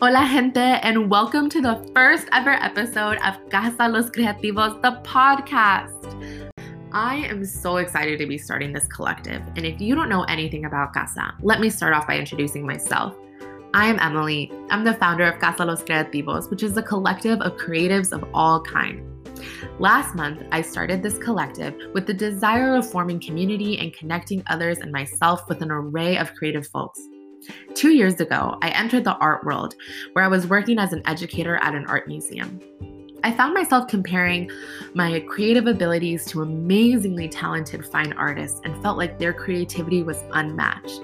Hola, gente, and welcome to the first ever episode of Casa Los Creativos, the podcast. I am so excited to be starting this collective. And if you don't know anything about Casa, let me start off by introducing myself. I am Emily. I'm the founder of Casa Los Creativos, which is a collective of creatives of all kinds. Last month, I started this collective with the desire of forming community and connecting others and myself with an array of creative folks. Two years ago, I entered the art world where I was working as an educator at an art museum. I found myself comparing my creative abilities to amazingly talented fine artists and felt like their creativity was unmatched.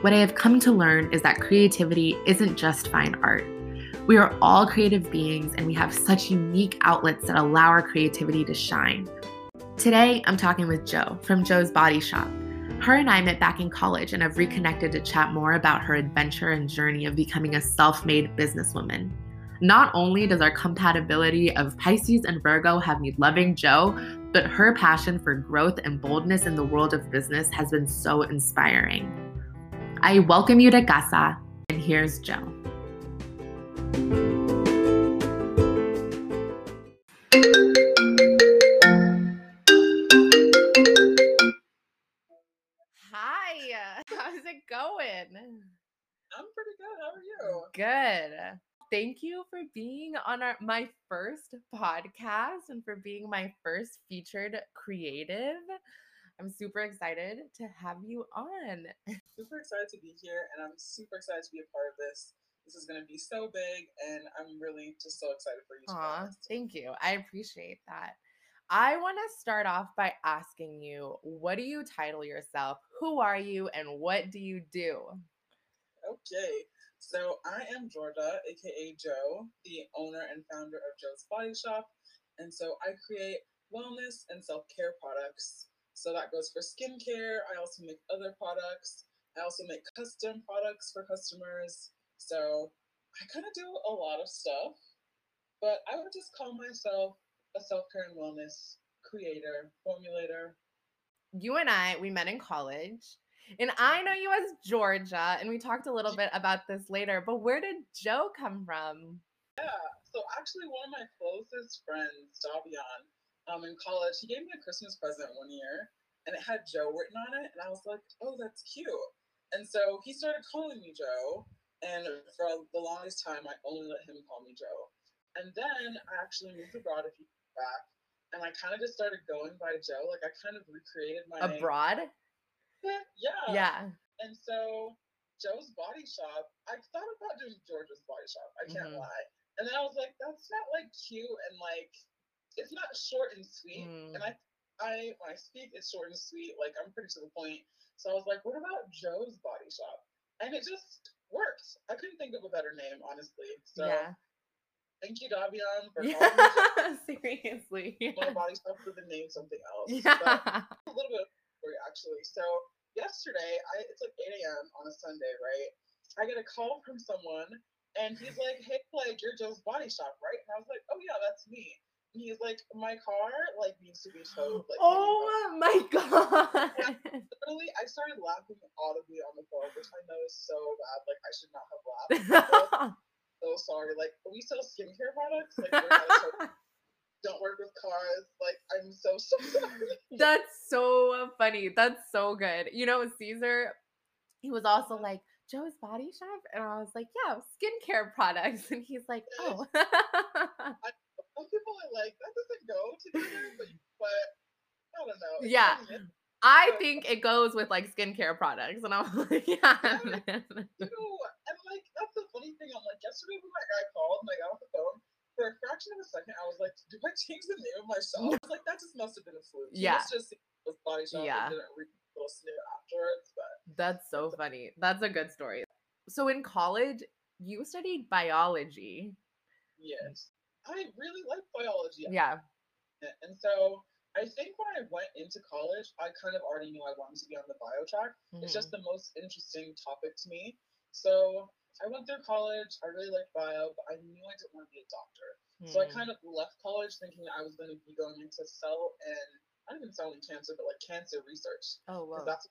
What I have come to learn is that creativity isn't just fine art. We are all creative beings and we have such unique outlets that allow our creativity to shine. Today, I'm talking with Joe from Joe's Body Shop. Her and I met back in college and have reconnected to chat more about her adventure and journey of becoming a self made businesswoman. Not only does our compatibility of Pisces and Virgo have me loving Joe, but her passion for growth and boldness in the world of business has been so inspiring. I welcome you to Casa, and here's Joe. Hi, how's it going? I'm pretty good. How are you? Good. Thank you for being on our my first podcast and for being my first featured creative. I'm super excited to have you on. Super excited to be here, and I'm super excited to be a part of this. This is going to be so big, and I'm really just so excited for you. to Aw, thank you. I appreciate that. I want to start off by asking you, what do you title yourself? Who are you and what do you do? Okay, so I am Georgia, aka Joe, the owner and founder of Joe's Body Shop, and so I create wellness and self care products. So that goes for skincare. I also make other products. I also make custom products for customers. So I kind of do a lot of stuff, but I would just call myself a self care and wellness creator, formulator. You and I, we met in college. And I know you as Georgia, and we talked a little bit about this later, but where did Joe come from? Yeah. So actually, one of my closest friends, Davion, um, in college, he gave me a Christmas present one year, and it had Joe written on it, and I was like, "Oh, that's cute." And so he started calling me Joe, and for the longest time, I only let him call me Joe. And then I actually moved abroad a few back, and I kind of just started going by Joe. Like I kind of recreated my name. Abroad? Yeah. Yeah. And so Joe's Body Shop, I thought about doing George's Body Shop. I can't Mhm. lie. And then I was like, that's not like cute and like it's not short and sweet. Mm. And I I when I speak it's short and sweet, like I'm pretty to the point. So I was like, what about Joe's Body Shop? And it just worked. I couldn't think of a better name, honestly. So yeah. Thank you, Davion, for Yeah. Seriously. my body shop for the name something else. But Yeah. a little bit of story actually. So yesterday, I it's like 8 a.m. on a Sunday, right? I get a call from someone, and he's like, "Hey, like you're Joe's Body Shop, right?" And I was like, "Oh yeah, that's me." And he's like, "My car like needs to be towed." Like, can you come?" Oh my god. literally, I started laughing audibly on the phone, which I know is so bad. Like I should not have laughed. So sorry. Like we sell skincare products. Like we're not a tow- don't work with cars. Like I'm so so sorry. That's so funny. That's so good. You know, Caesar, he was also like, Joe's Body Shop? And I was like, yeah, skincare products. And he's like, oh. Some people are like that doesn't go together, but but I don't know. Yeah. I think it goes with like skincare products. And I'm like, yeah. man." You know, and like that's the funny thing. I'm like yesterday when that guy called and I got off the phone. For a fraction of a second, I was like, "Do I change the name of my shop?" I was like, "That just must have been a fluke." Yeah. must just see body shop Yeah. didn't read little snippet afterwards. But That's so funny. That's a good story. So in college, you studied biology. yes, I really like biology. Yeah. And so I think when I went into college, I kind of already knew I wanted to be on the bio track. It's Mhm. just the most interesting topic to me. So I went through college. I really liked bio, but I knew I didn't want to be a doctor. So I Mm. kind of left college thinking I was going to be going into cell and not even cell and cancer, but like cancer research Oh, wow. that's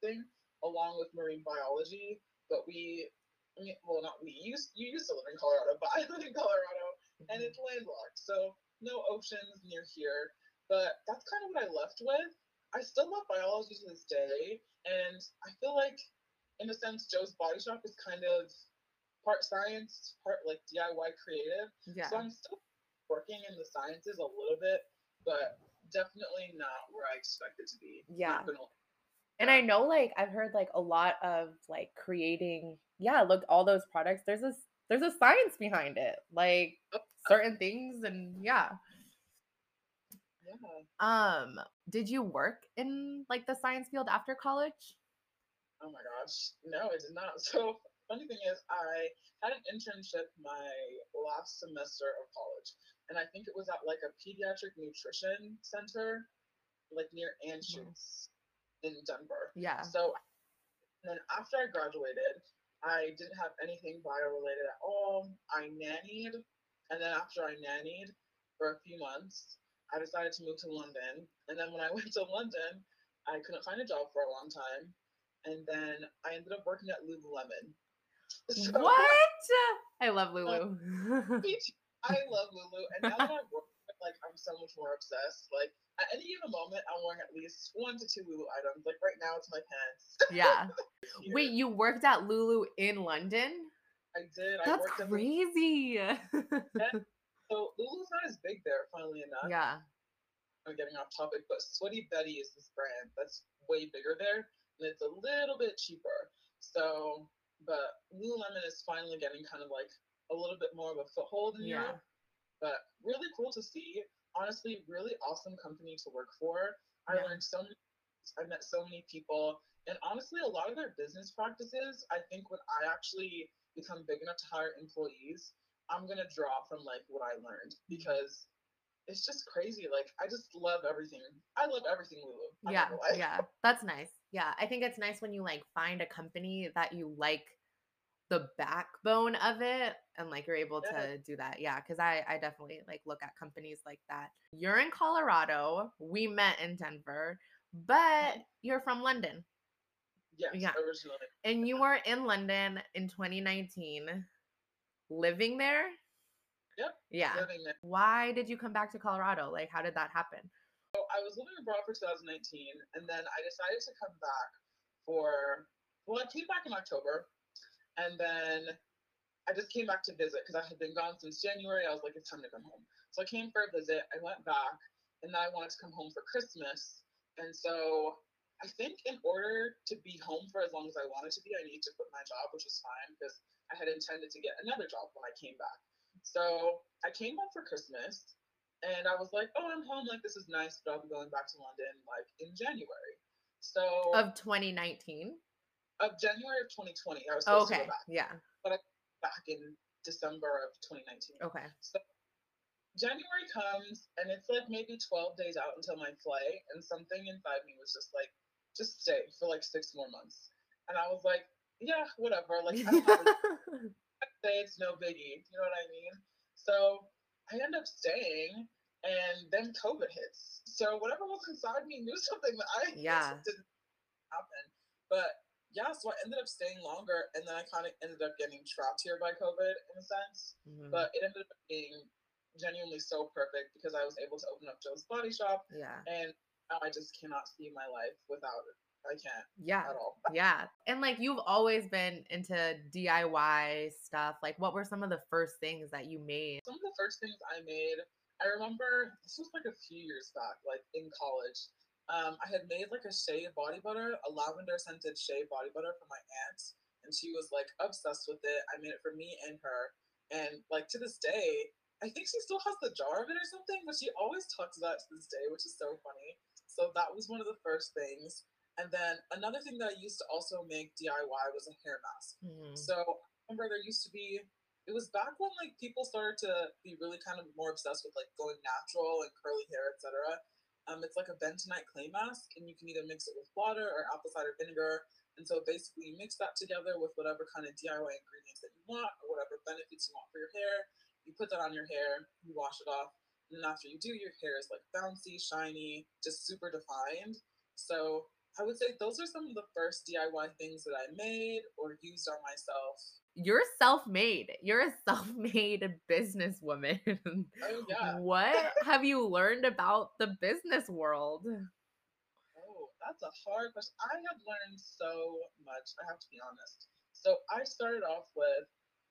thing along with marine biology. But we I mean, well, not we. You used, you used to live in Colorado, but I live in Colorado, and it's landlocked, so no oceans near here. But that's kind of what I left with. I still love biology to this day, and I feel like, in a sense, Joe's Body Shop is kind of part science, part like DIY creative. Yeah. So I'm still working in the sciences a little bit, but definitely not where I expect it to be. Yeah. And I know like I've heard like a lot of like creating yeah, look all those products there's a there's a science behind it. Like oh, certain things and yeah. Yeah. Um did you work in like the science field after college? Oh my gosh. No, it did not. So funny thing is I had an internship my last semester of college. And I think it was at like a pediatric nutrition center, like near Anschutz in Denver. Yeah. So and then after I graduated, I didn't have anything bio related at all. I nannied, and then after I nannied for a few months, I decided to move to London. And then when I went to London, I couldn't find a job for a long time. And then I ended up working at Lululemon. So- What? I love Lulu. I love Lulu, and now that I work, like I'm so much more obsessed. Like at any given moment, I'm wearing at least one to two Lulu items. Like right now, it's my pants. yeah. Wait, you worked at Lulu in London? I did. I That's worked at the crazy. So Lulu's not as big there, funnily enough. yeah. I'm getting off topic, but Sweaty Betty is this brand that's way bigger there, and it's a little bit cheaper. So, but Lululemon is finally getting kind of like a little bit more of a foothold in Yeah. Europe. But really cool to see. Honestly, really awesome company to work for. I Yeah. learned so many. I met so many people, and honestly, a lot of their business practices. I think when I actually become big enough to hire employees, I'm gonna draw from like what I learned because it's just crazy. Like I just love everything. I love everything Lulu. I'm yeah yeah that's nice yeah i think it's nice when you like find a company that you like the backbone of it and like you're able Yeah. to do that yeah because i i definitely like look at companies like that you're in colorado we met in denver but mm-hmm. you're from london Yes, Yeah. originally. and you were in london in 2019 living there Yep, yeah there. why did you come back to colorado like how did that happen So I was living abroad for 2019, and then I decided to come back for. Well, I came back in October, and then I just came back to visit because I had been gone since January. I was like, it's time to come home. So I came for a visit. I went back, and then I wanted to come home for Christmas. And so I think in order to be home for as long as I wanted to be, I needed to quit my job, which was fine because I had intended to get another job when I came back. So I came home for Christmas, and I was like, "Oh, I'm home. Like this is nice, but I'll be going back to London like in January." So of 2019 of January of 2020, I was supposed to okay go back, yeah But I back in December of 2019. okay So January comes, and it's like maybe 12 days out until my flight, and something inside me was just like, "Just stay for like six more months." And I was like, "Yeah, whatever. Like I don't say it's no biggie. You know what I mean? So I end up staying, and then COVID hits. So whatever was inside me knew something that I Yeah. didn't happen. But yeah, so I ended up staying longer, and then I kind of ended up getting trapped here by COVID in a sense. Mhm. But it ended up being genuinely so perfect because I was able to open up Joe's Body Shop, yeah and now I just cannot see my life without it. I can't yeah at all. yeah and like you've always been into diy stuff like what were some of the first things that you made some of the first things I made, I remember this was like a few years back, like in college. Um, I had made like a shea body butter, a lavender scented shea body butter for my aunt, and she was like obsessed with it. I made it for me and her, and like to this day, I think she still has the jar of it or something, but she always talks about it to this day, which is so funny. So that was one of the first things. And then another thing that I used to also make DIY was a hair mask. Mhm. So I remember there used to be it was back when like people started to be really kind of more obsessed with like going natural and curly hair, etc. Um, it's like a bentonite clay mask, and you can either mix it with water or apple cider vinegar. And so basically, you mix that together with whatever kind of DIY ingredients that you want or whatever benefits you want for your hair. You put that on your hair, you wash it off, and then after you do, your hair is like bouncy, shiny, just super defined. So I would say those are some of the first DIY things that I made or used on myself. You're self-made. You're a self-made businesswoman. Oh yeah. what have you learned about the business world? Oh, that's a hard question. I have learned so much. I have to be honest. So I started off with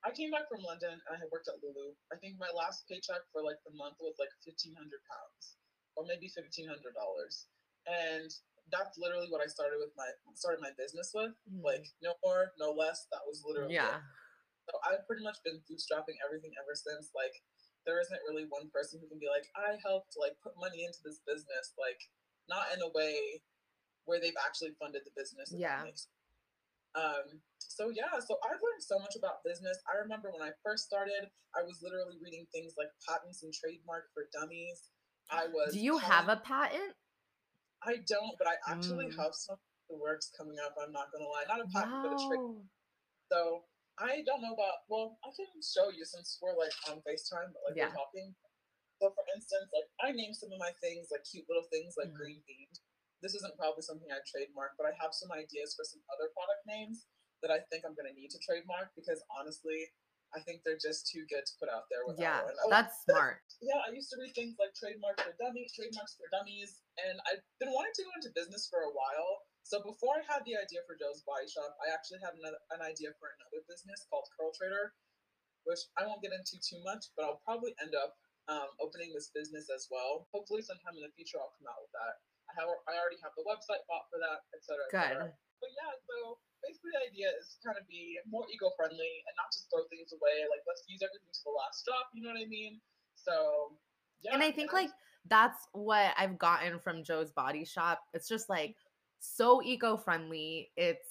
I came back from London and I had worked at Lulu. I think my last paycheck for like the month was like fifteen hundred pounds, or maybe fifteen hundred dollars, and that's literally what I started with my started my business with. Mm. Like no more, no less. That was literally it. Yeah. So I've pretty much been bootstrapping everything ever since. Like there isn't really one person who can be like, I helped like put money into this business, like not in a way where they've actually funded the business. Yeah. makes um, so yeah, so I've learned so much about business. I remember when I first started, I was literally reading things like patents and trademark for dummies. I was. Do you have a patent? I don't, but I actually Mm. have some the works coming up. I'm not gonna lie, not a patent, but a. Wow. So I don't know about. Well, I can show you since we're like on Facetime, but like Yeah. we're talking. So for instance, like I named some of my things like cute little things like Mhm. green themed. This isn't probably something I trademark, but I have some ideas for some other product names that I think I'm gonna need to trademark because honestly, I think they're just too good to put out there without Yeah, one. Oh, that's smart. yeah, I used to read things like trademark for dummies, trademarks for dummies, and I've been wanting to go into business for a while. So before I had the idea for Joe's Body Shop, I actually had another, an idea for another business called Curl Trader, which I won't get into too much, but I'll probably end up um, opening this business as well. Hopefully, sometime in the future, I'll come out with that. I already have the website bought for that, etc. Good. But yeah, so basically the idea is kind of be more eco-friendly and not just throw things away. Like let's use everything to the last drop. You know what I mean? So yeah. and I think like that's what I've gotten from Joe's Body Shop. It's just like so eco-friendly. It's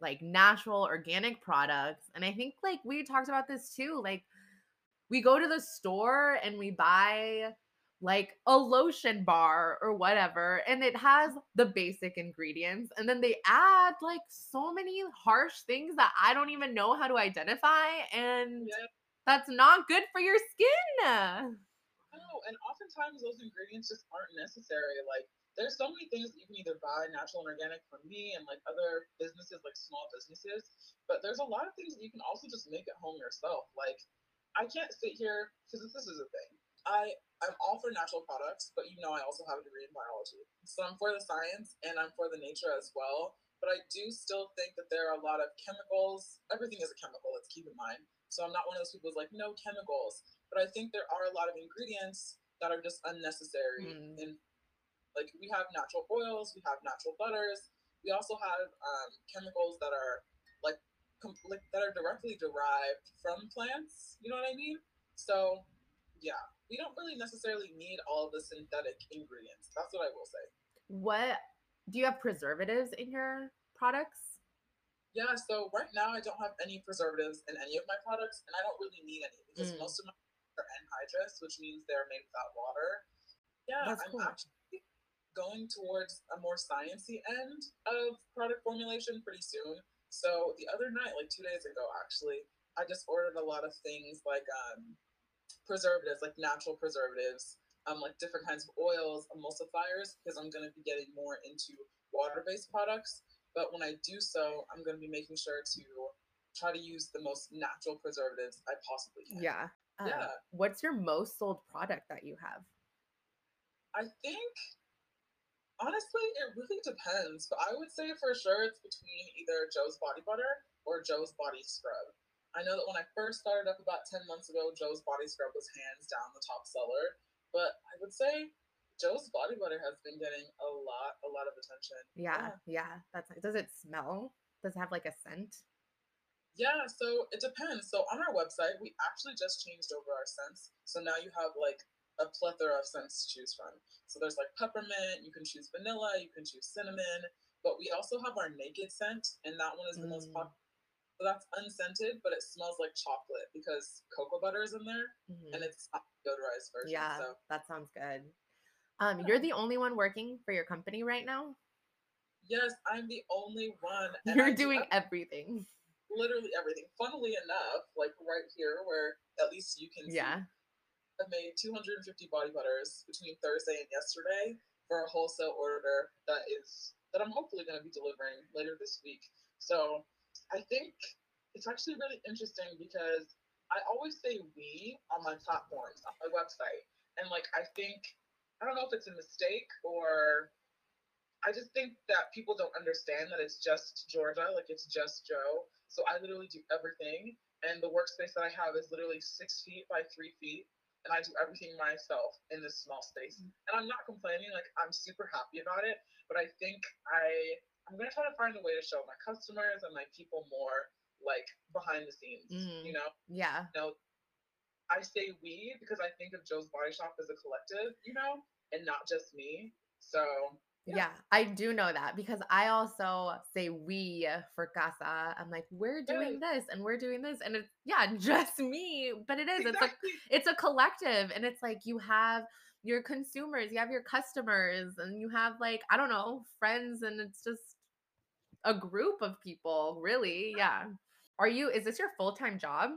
like natural, organic products. And I think like we talked about this too. Like we go to the store and we buy like a lotion bar or whatever and it has the basic ingredients and then they add like so many harsh things that I don't even know how to identify and yeah, that's not good for your skin. no, and oftentimes those ingredients just aren't necessary. Like there's so many things that you can either buy natural and organic from me and like other businesses, like small businesses, but there's a lot of things that you can also just make at home yourself. Like I can't sit here because this is a thing. I I'm all for natural products, but you know I also have a degree in biology, so I'm for the science and I'm for the nature as well. But I do still think that there are a lot of chemicals. Everything is a chemical. Let's keep in mind. So I'm not one of those people who's like no chemicals, but I think there are a lot of ingredients that are just unnecessary. Mm. In like we have natural oils, we have natural butters, we also have um, chemicals that are like com- like that are directly derived from plants. You know what I mean? So yeah, we don't really necessarily need all the synthetic ingredients. That's what I will say. What do you have preservatives in your products? Yeah, so right now I don't have any preservatives in any of my products, and I don't really need any because Mm. most of my are anhydrous, which means they're made without water. Yeah, That's I'm cool. actually going towards a more sciencey end of product formulation pretty soon. So the other night, like two days ago, actually, I just ordered a lot of things like um, preservatives, like natural preservatives, um, like different kinds of oils, emulsifiers, because I'm going to be getting more into water-based products. But when I do so, I'm going to be making sure to try to use the most natural preservatives I possibly can. Yeah. Uh, Yeah. What's your most sold product that you have? I think honestly, it really depends. But I would say for sure it's between either Joe's Body Butter or Joe's Body Scrub. I know that when I first started up about 10 months ago, Joe's Body Scrub was hands down the top seller. But I would say Joe's Body Butter has been getting a lot, a lot of attention. Yeah, yeah. That's does it smell? Does it have like a scent? Yeah, so it depends. So on our website, we actually just changed over our scents. So now you have like a plethora of scents to choose from. So there's like peppermint, you can choose vanilla, you can choose cinnamon, but we also have our naked scent, and that one is the most Mm. popular. So that's unscented, but it smells like chocolate because cocoa butter is in there, Mhm. and it's not deodorized version. Yeah, So that sounds good. Um, you're the only one working for your company right now. yes, I'm the only one. You're do doing have everything. literally everything. Funnily enough, like right here, where at least you can see Yeah. I've made 250 body butters between Thursday and yesterday for a wholesale order that is that I'm hopefully going to be delivering later this week. So I think it's actually really interesting because I always say we on my platforms, on my website. And like, I think, I don't know if it's a mistake or I just think that people don't understand that it's just Georgia, like it's just Joe. So I literally do everything. And the workspace that I have is literally six feet by three feet. And I do everything myself in this small space. Mm. And I'm not complaining, like I'm super happy about it. But I think I I'm gonna try to find a way to show my customers and my people more like behind the scenes, mm-hmm. you know? Yeah. You know, I say we because I think of Joe's Body Shop as a collective, you know, and not just me. So yeah. yeah. I do know that because I also say we for casa. I'm like, we're doing this and we're doing this. And it's yeah, just me. But it is. Exactly. It's a it's a collective. And it's like you have your consumers, you have your customers, and you have like, I don't know, friends, and it's just a group of people, really. Yeah. Are you, is this your full time job?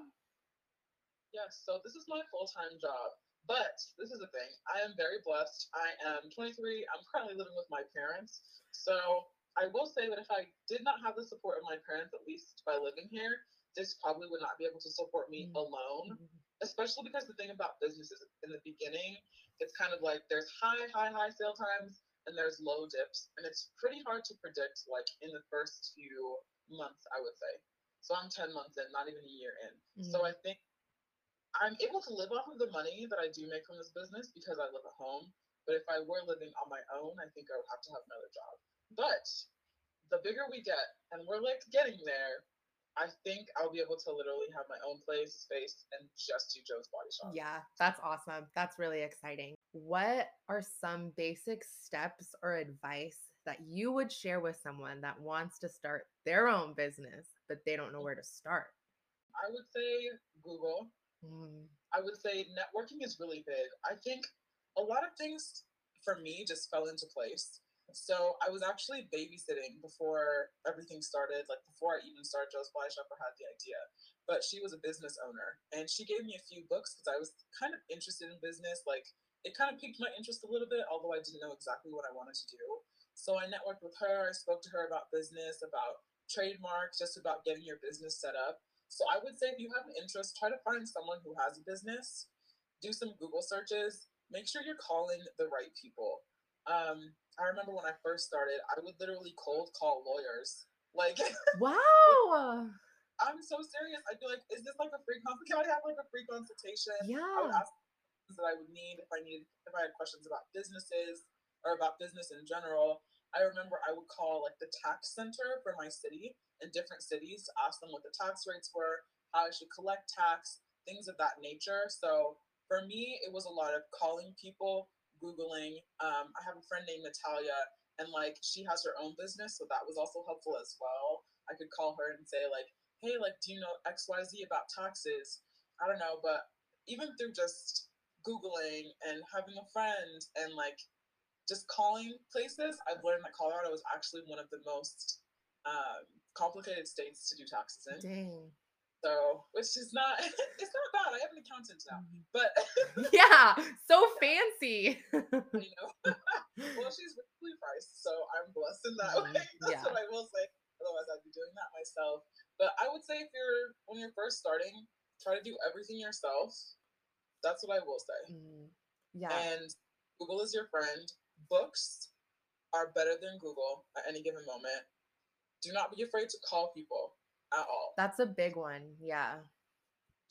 Yes. So this is my full time job. But this is the thing I am very blessed. I am 23. I'm currently living with my parents. So I will say that if I did not have the support of my parents, at least by living here, this probably would not be able to support me mm-hmm. alone. Mm-hmm. Especially because the thing about businesses in the beginning, it's kind of like there's high, high, high sale times and there's low dips. And it's pretty hard to predict, like in the first few months, I would say. So I'm 10 months in, not even a year in. Mm-hmm. So I think I'm able to live off of the money that I do make from this business because I live at home. But if I were living on my own, I think I would have to have another job. But the bigger we get, and we're like getting there, I think I'll be able to literally have my own place, space, and just do Joe's Body Shop. Yeah, that's awesome. That's really exciting. What are some basic steps or advice that you would share with someone that wants to start their own business but they don't know where to start? I would say Google. Mm. I would say networking is really big. I think a lot of things for me just fell into place. So I was actually babysitting before everything started, like before I even started Joe's Body Shop or had the idea. But she was a business owner and she gave me a few books because I was kind of interested in business. Like it kind of piqued my interest a little bit, although I didn't know exactly what I wanted to do. So I networked with her, I spoke to her about business, about trademarks, just about getting your business set up. So I would say if you have an interest, try to find someone who has a business, do some Google searches, make sure you're calling the right people. Um, I remember when I first started, I would literally cold call lawyers. Like, wow. I'm so serious. I'd be like, is this like a free consult? Can I have like a free consultation? Yeah. I would ask that I would need if I needed if I had questions about businesses or about business in general. I remember I would call like the tax center for my city in different cities to ask them what the tax rates were, how I should collect tax, things of that nature. So for me, it was a lot of calling people, Googling. Um, I have a friend named Natalia, and like she has her own business, so that was also helpful as well. I could call her and say, like, hey, like, do you know XYZ about taxes? I don't know, but even through just Googling and having a friend and like just calling places, I've learned that Colorado is actually one of the most um, complicated states to do taxes in. Dang. So, which is not, it's not bad. I have an accountant now, mm-hmm. but yeah, so fancy. you know, well, she's really priced, so I'm blessed in that mm-hmm. way. That's yeah. what I will say. Otherwise, I'd be doing that myself. But I would say if you're when you're first starting, try to do everything yourself. That's what I will say. Mm, yeah. And Google is your friend books are better than Google at any given moment. Do not be afraid to call people at all. That's a big one. Yeah.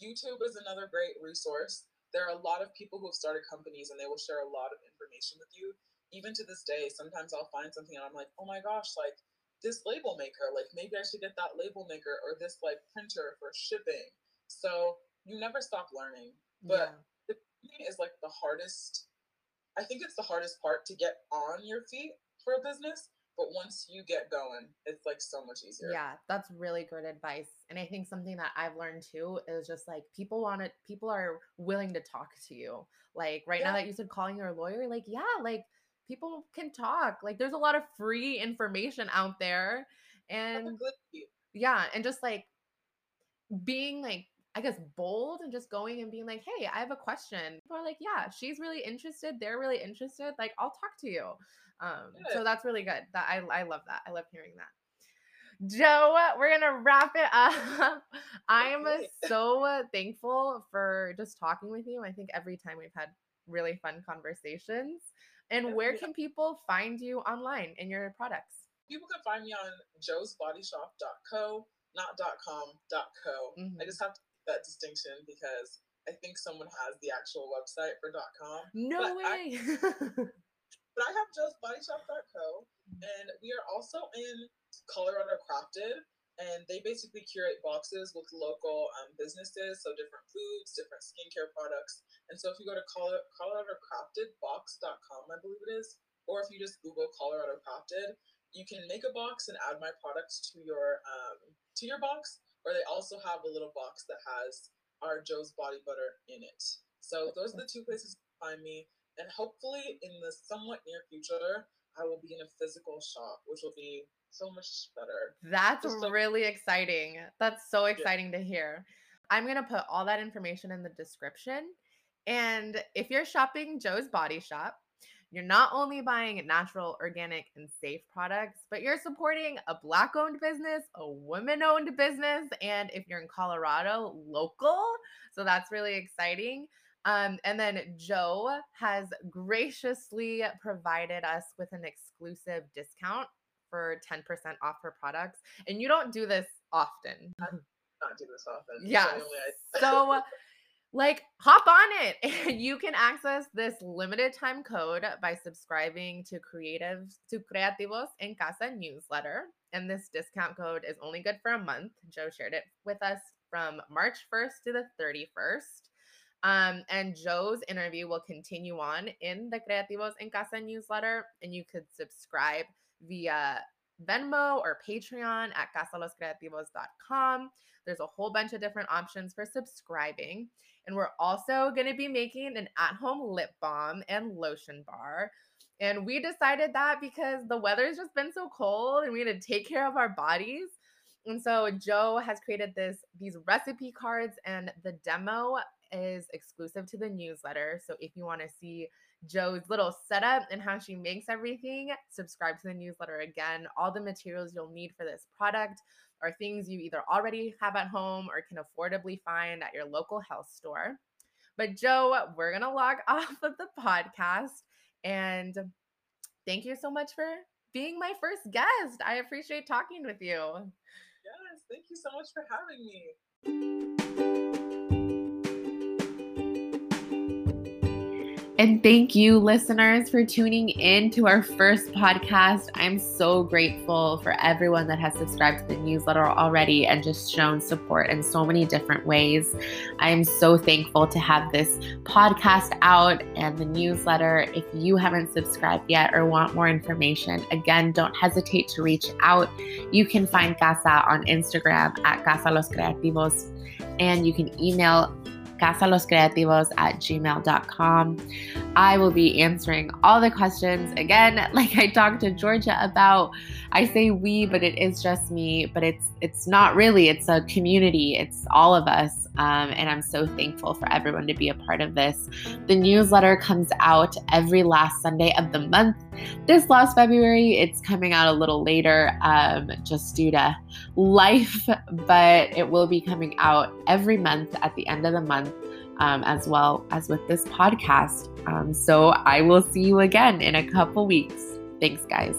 YouTube is another great resource. There are a lot of people who have started companies and they will share a lot of information with you. Even to this day, sometimes I'll find something and I'm like, oh my gosh, like this label maker, like maybe I should get that label maker or this like printer for shipping. So you never stop learning. But yeah. the is like the hardest I think it's the hardest part to get on your feet for a business. But once you get going, it's like so much easier. Yeah, that's really good advice. And I think something that I've learned too is just like people want it, people are willing to talk to you. Like right yeah. now that you said calling your lawyer, like, yeah, like people can talk. Like there's a lot of free information out there. And yeah, and just like being like I guess, bold and just going and being like, hey, I have a question. People are like, yeah, she's really interested. They're really interested. Like, I'll talk to you. Um, so that's really good. That I, I love that. I love hearing that. Joe, we're gonna wrap it up. I am so thankful for just talking with you. I think every time we've had really fun conversations. And where can people find you online and your products? People can find me on joesbodyshop.co, not .com, .co. Mm-hmm. I just have to that distinction because I think someone has the actual website for .com. No but way. I, but I have joesbodyshop.co, and we are also in Colorado Crafted, and they basically curate boxes with local um, businesses, so different foods, different skincare products. And so if you go to Colorado Crafted Box.com, I believe it is, or if you just Google Colorado Crafted, you can make a box and add my products to your um, to your box or they also have a little box that has our Joe's body butter in it. So those are the two places to find me. And hopefully in the somewhat near future, I will be in a physical shop, which will be so much better. That's so- really exciting. That's so exciting yeah. to hear. I'm going to put all that information in the description. And if you're shopping Joe's Body Shop, you're not only buying natural, organic, and safe products, but you're supporting a Black owned business, a woman owned business, and if you're in Colorado, local. So that's really exciting. Um, and then Joe has graciously provided us with an exclusive discount for 10% off her products. And you don't do this often. I not do this often. Yeah. so like hop on it you can access this limited time code by subscribing to creatives to creativos en casa newsletter and this discount code is only good for a month. Joe shared it with us from march 1st to the 31st um, and joe's interview will continue on in the creativos en casa newsletter and you could subscribe via Venmo or Patreon at casaloscreativos.com. There's a whole bunch of different options for subscribing. And we're also going to be making an at home lip balm and lotion bar. And we decided that because the weather's just been so cold and we had to take care of our bodies. And so Joe has created this these recipe cards and the demo is exclusive to the newsletter. So if you want to see Joe's little setup and how she makes everything, subscribe to the newsletter again. All the materials you'll need for this product are things you either already have at home or can affordably find at your local health store. But, Joe, we're going to log off of the podcast. And thank you so much for being my first guest. I appreciate talking with you. Yes, thank you so much for having me. And thank you, listeners, for tuning in to our first podcast. I'm so grateful for everyone that has subscribed to the newsletter already and just shown support in so many different ways. I am so thankful to have this podcast out and the newsletter. If you haven't subscribed yet or want more information, again, don't hesitate to reach out. You can find Casa on Instagram at Casa Los Creativos, and you can email casaloscreativos at gmail.com. I will be answering all the questions again, like I talked to Georgia about. I say we, but it is just me. But it's it's not really. It's a community. It's all of us, um, and I'm so thankful for everyone to be a part of this. The newsletter comes out every last Sunday of the month. This last February, it's coming out a little later, um, just due to life, but it will be coming out every month at the end of the month. Um, as well as with this podcast. Um, so I will see you again in a couple weeks. Thanks, guys.